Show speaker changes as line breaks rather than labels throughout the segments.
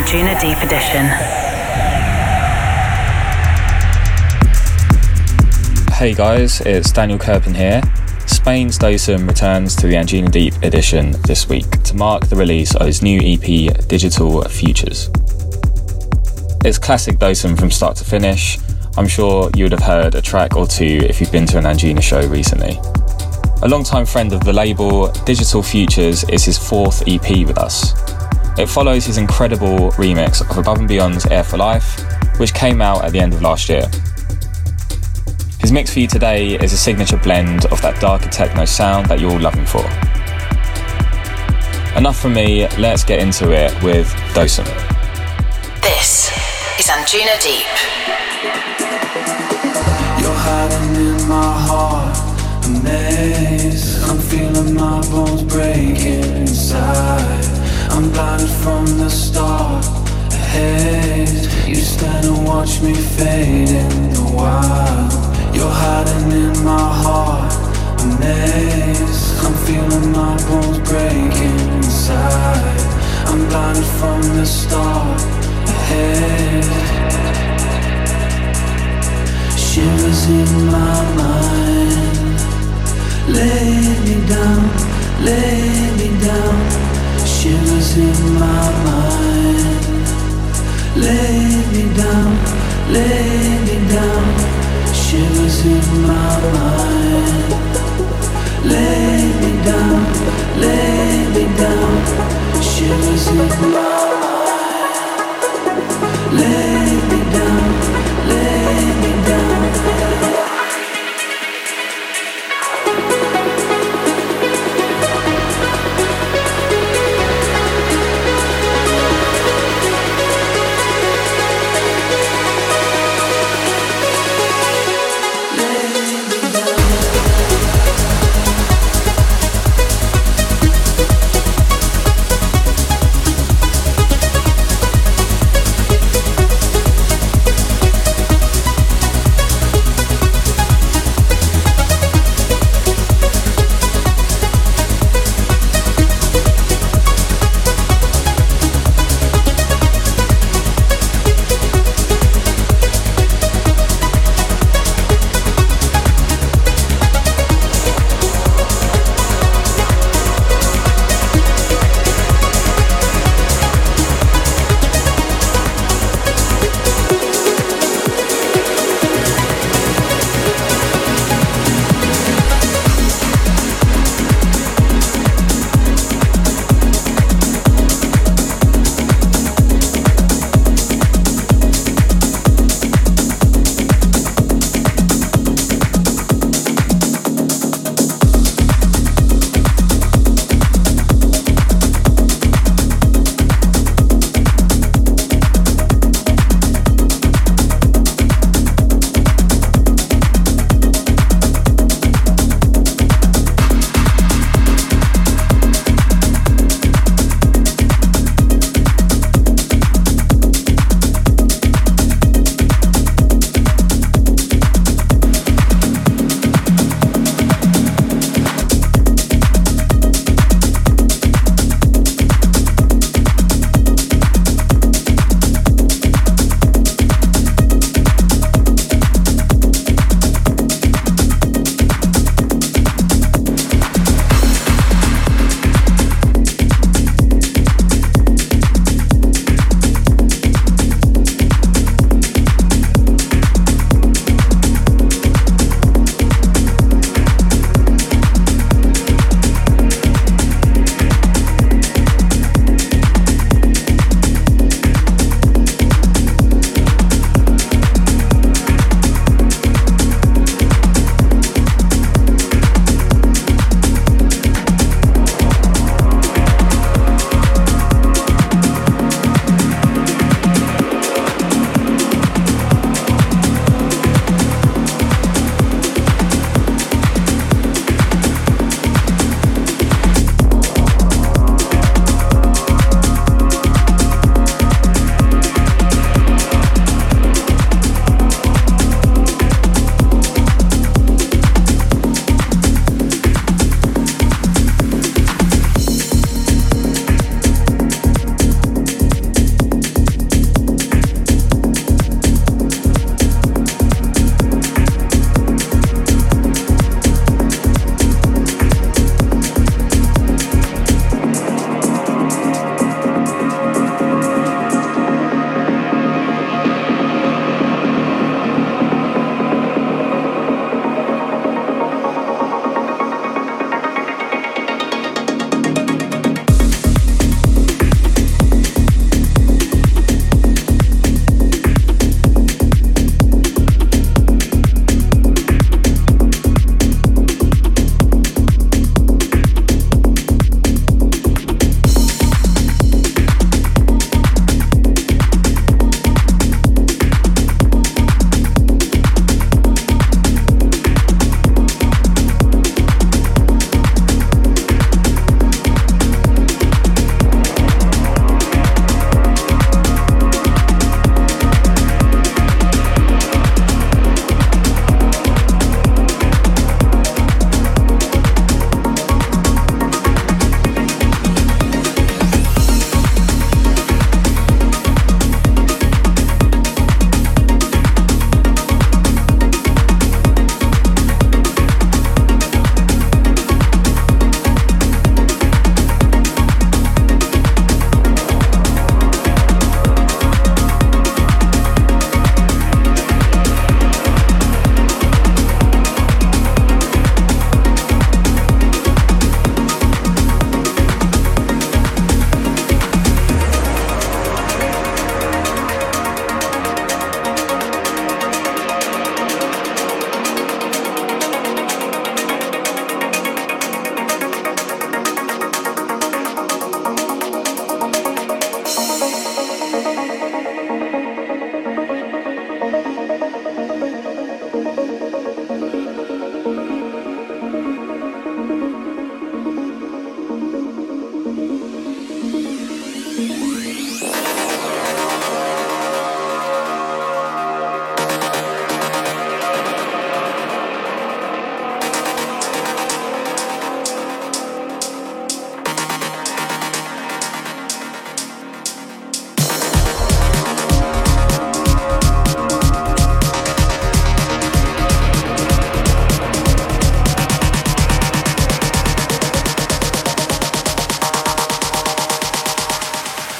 Anjunadeep Edition.
Hey guys, it's Daniel Kirpin here. Spain's Dosem returns to the Anjunadeep edition this week to mark the release of his new EP, Digital Futures. It's classic Dosem from start to finish. I'm sure you would have heard a track or two if you've been to an Anjuna show recently. A long-time friend of the label, Digital Futures is his fourth EP with us. It follows his incredible remix of Above and Beyond's Air for Life, which came out at the end of last year. His mix for you today is a signature blend of that darker techno sound that you're all loving for. Enough from me, let's get into it with Dosem.
This is Anjunadeep.
You're hiding in my heart, a maze. I'm feeling my bones breaking inside. I'm blinded from the start, ahead. You stand and watch me fade in the wild. You're hiding in my heart, a maze. I'm feeling my bones breaking inside. I'm blinded from the start, ahead. Shivers in my mind. Lay me down, lay me down. Shivers in my mind. Lay me down, lay me down shivers in my mind. Lay me down,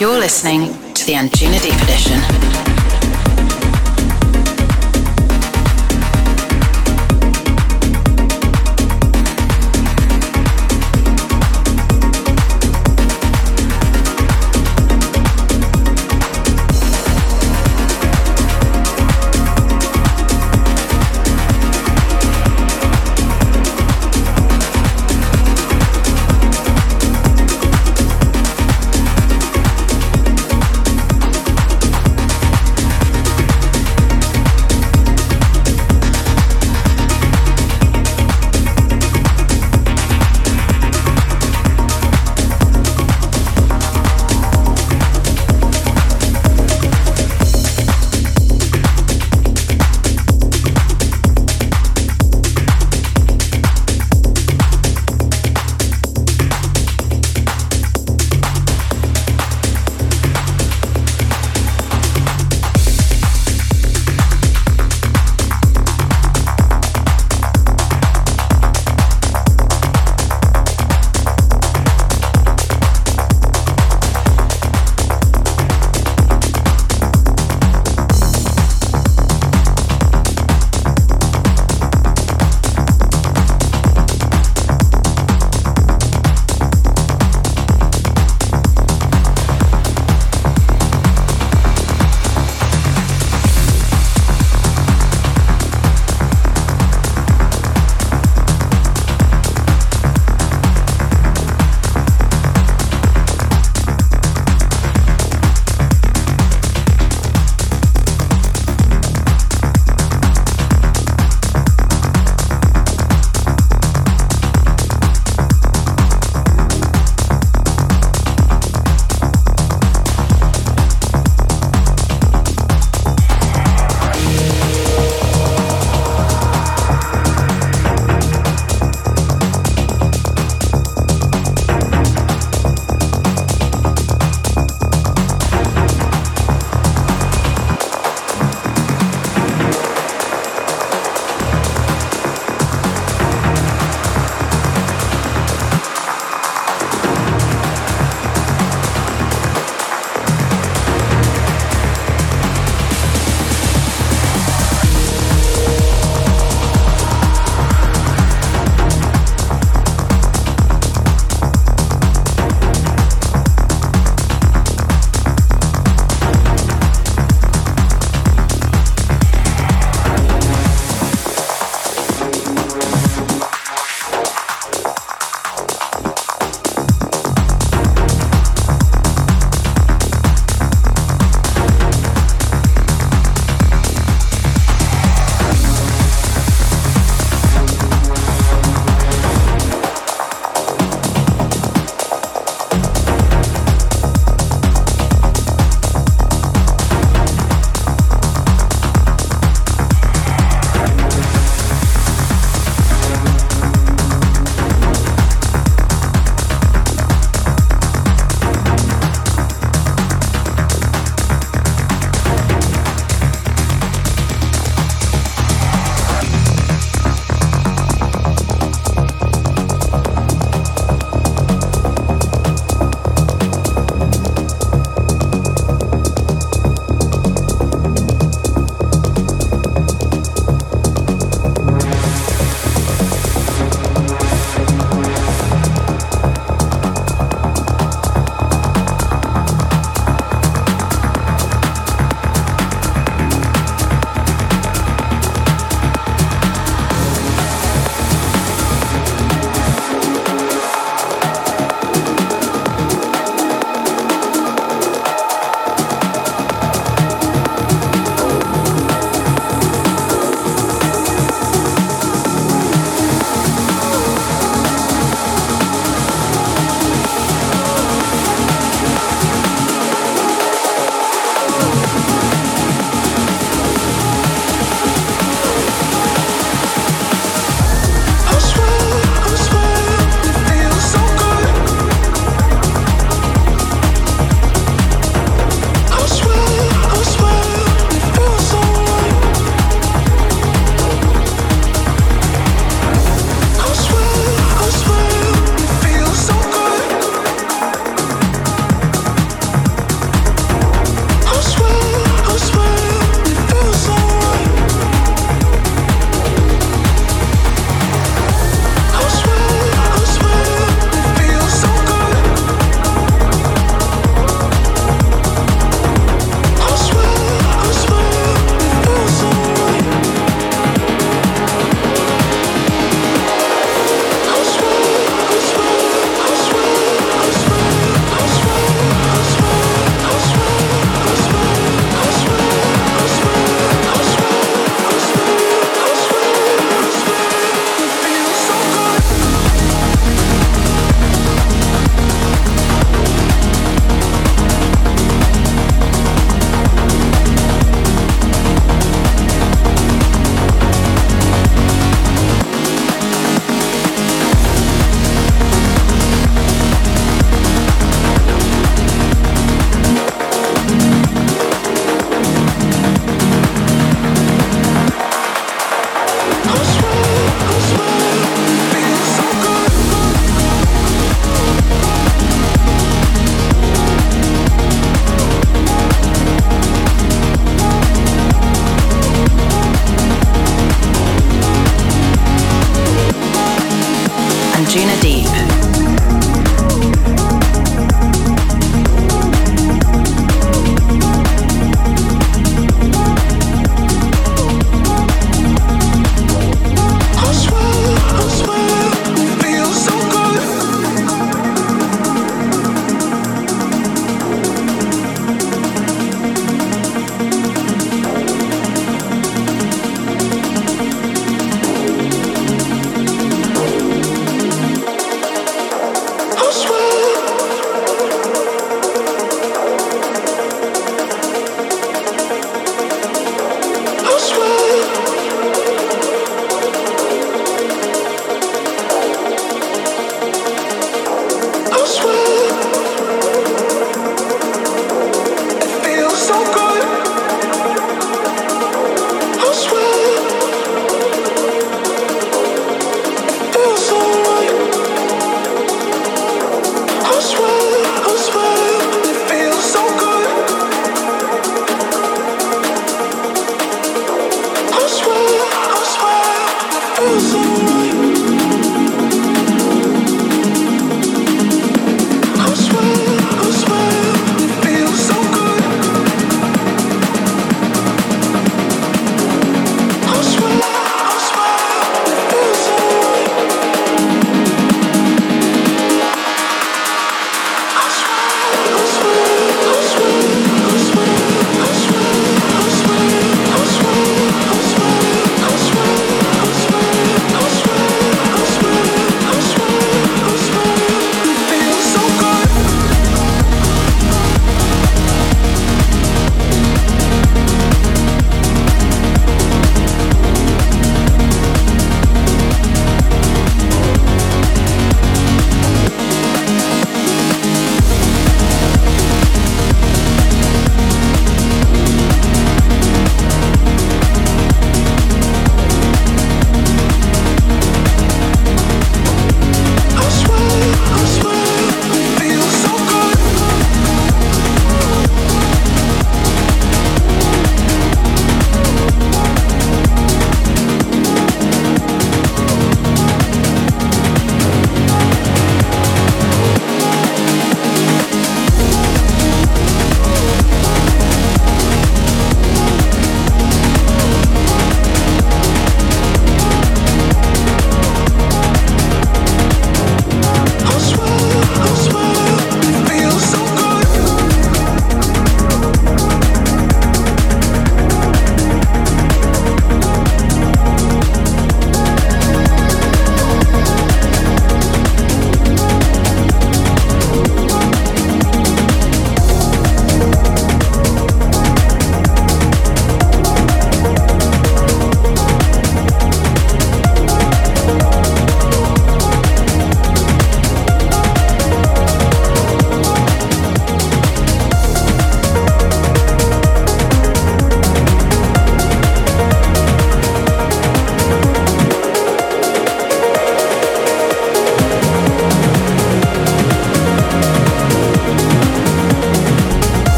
You're listening to the Anjunadeep Edition.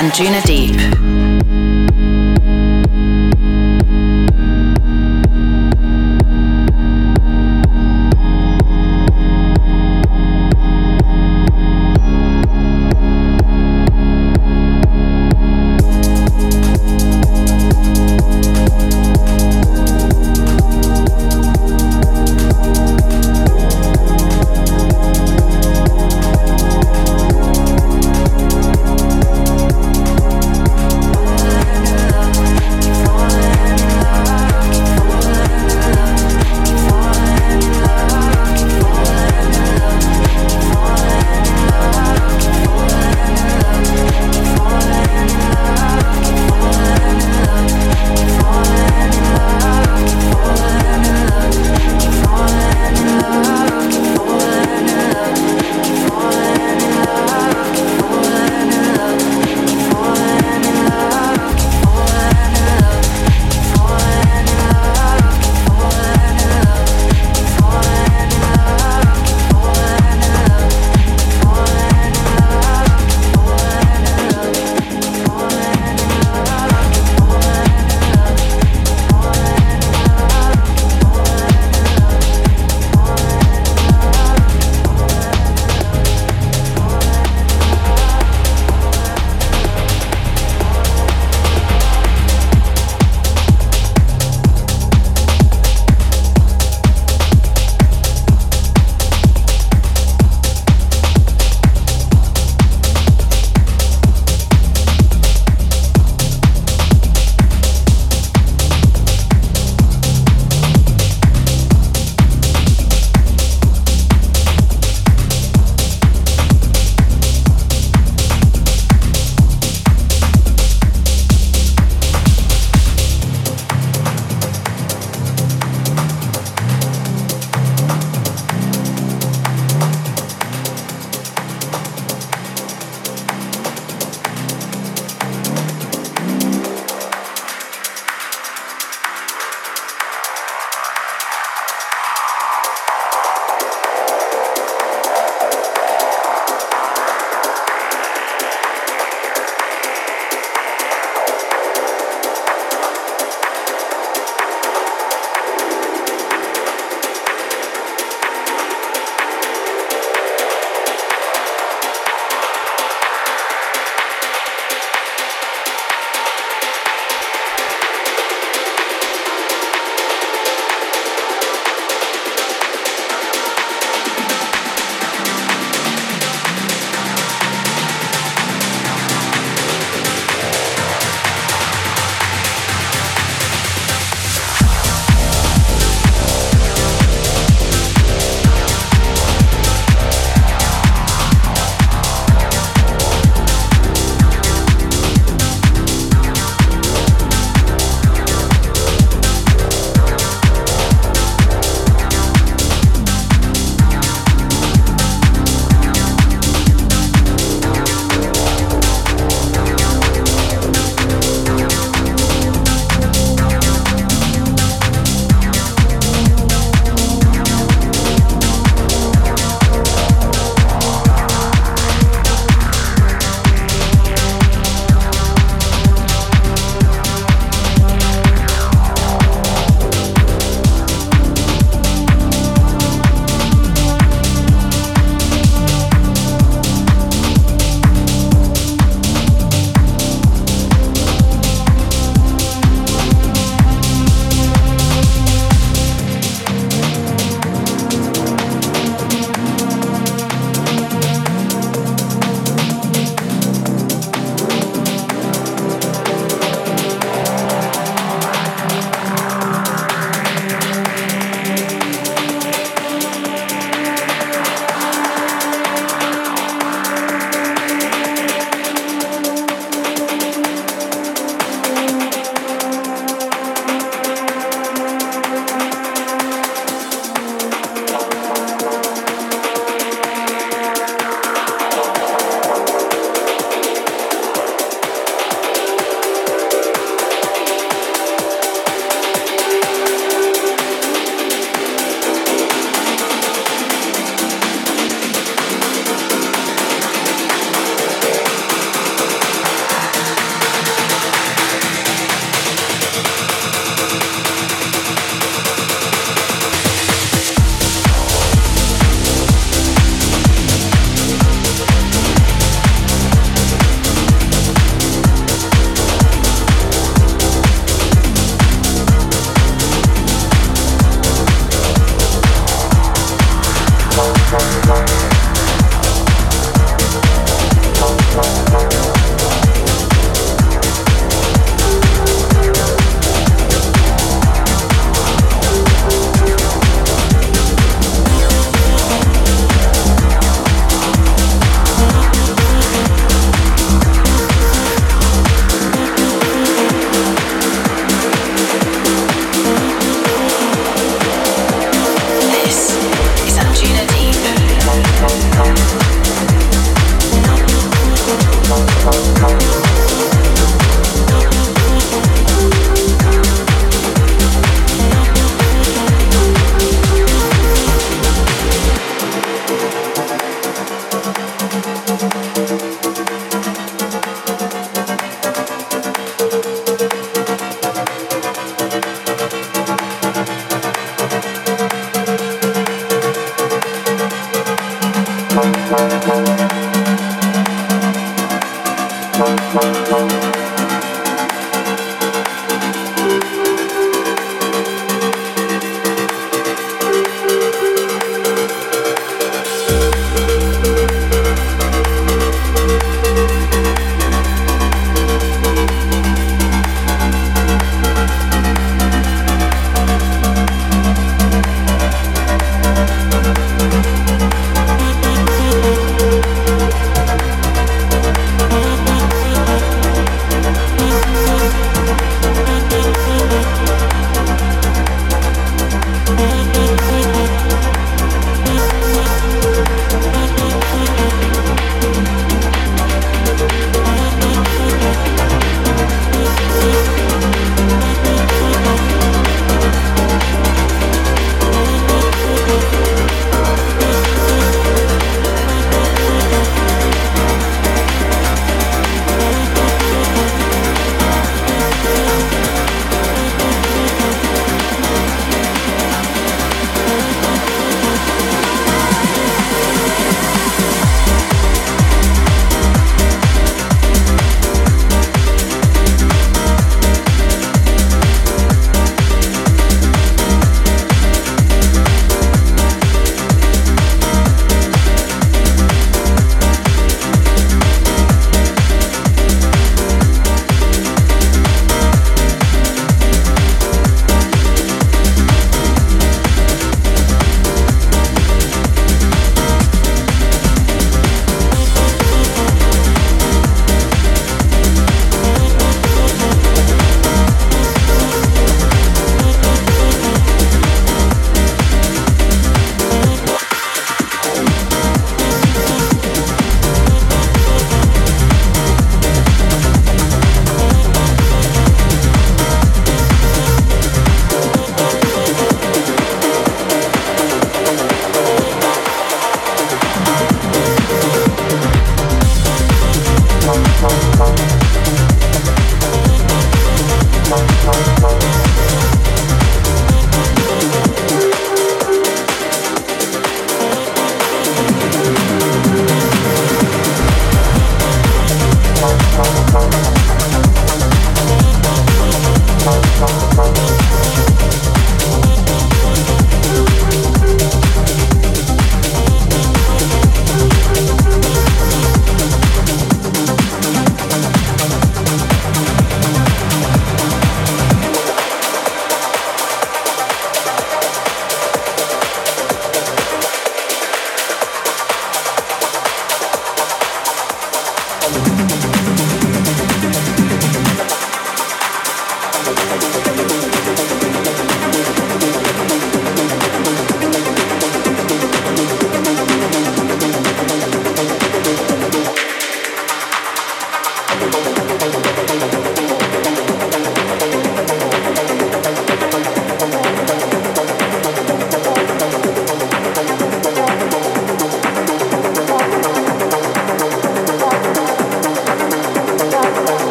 Anjunadeep.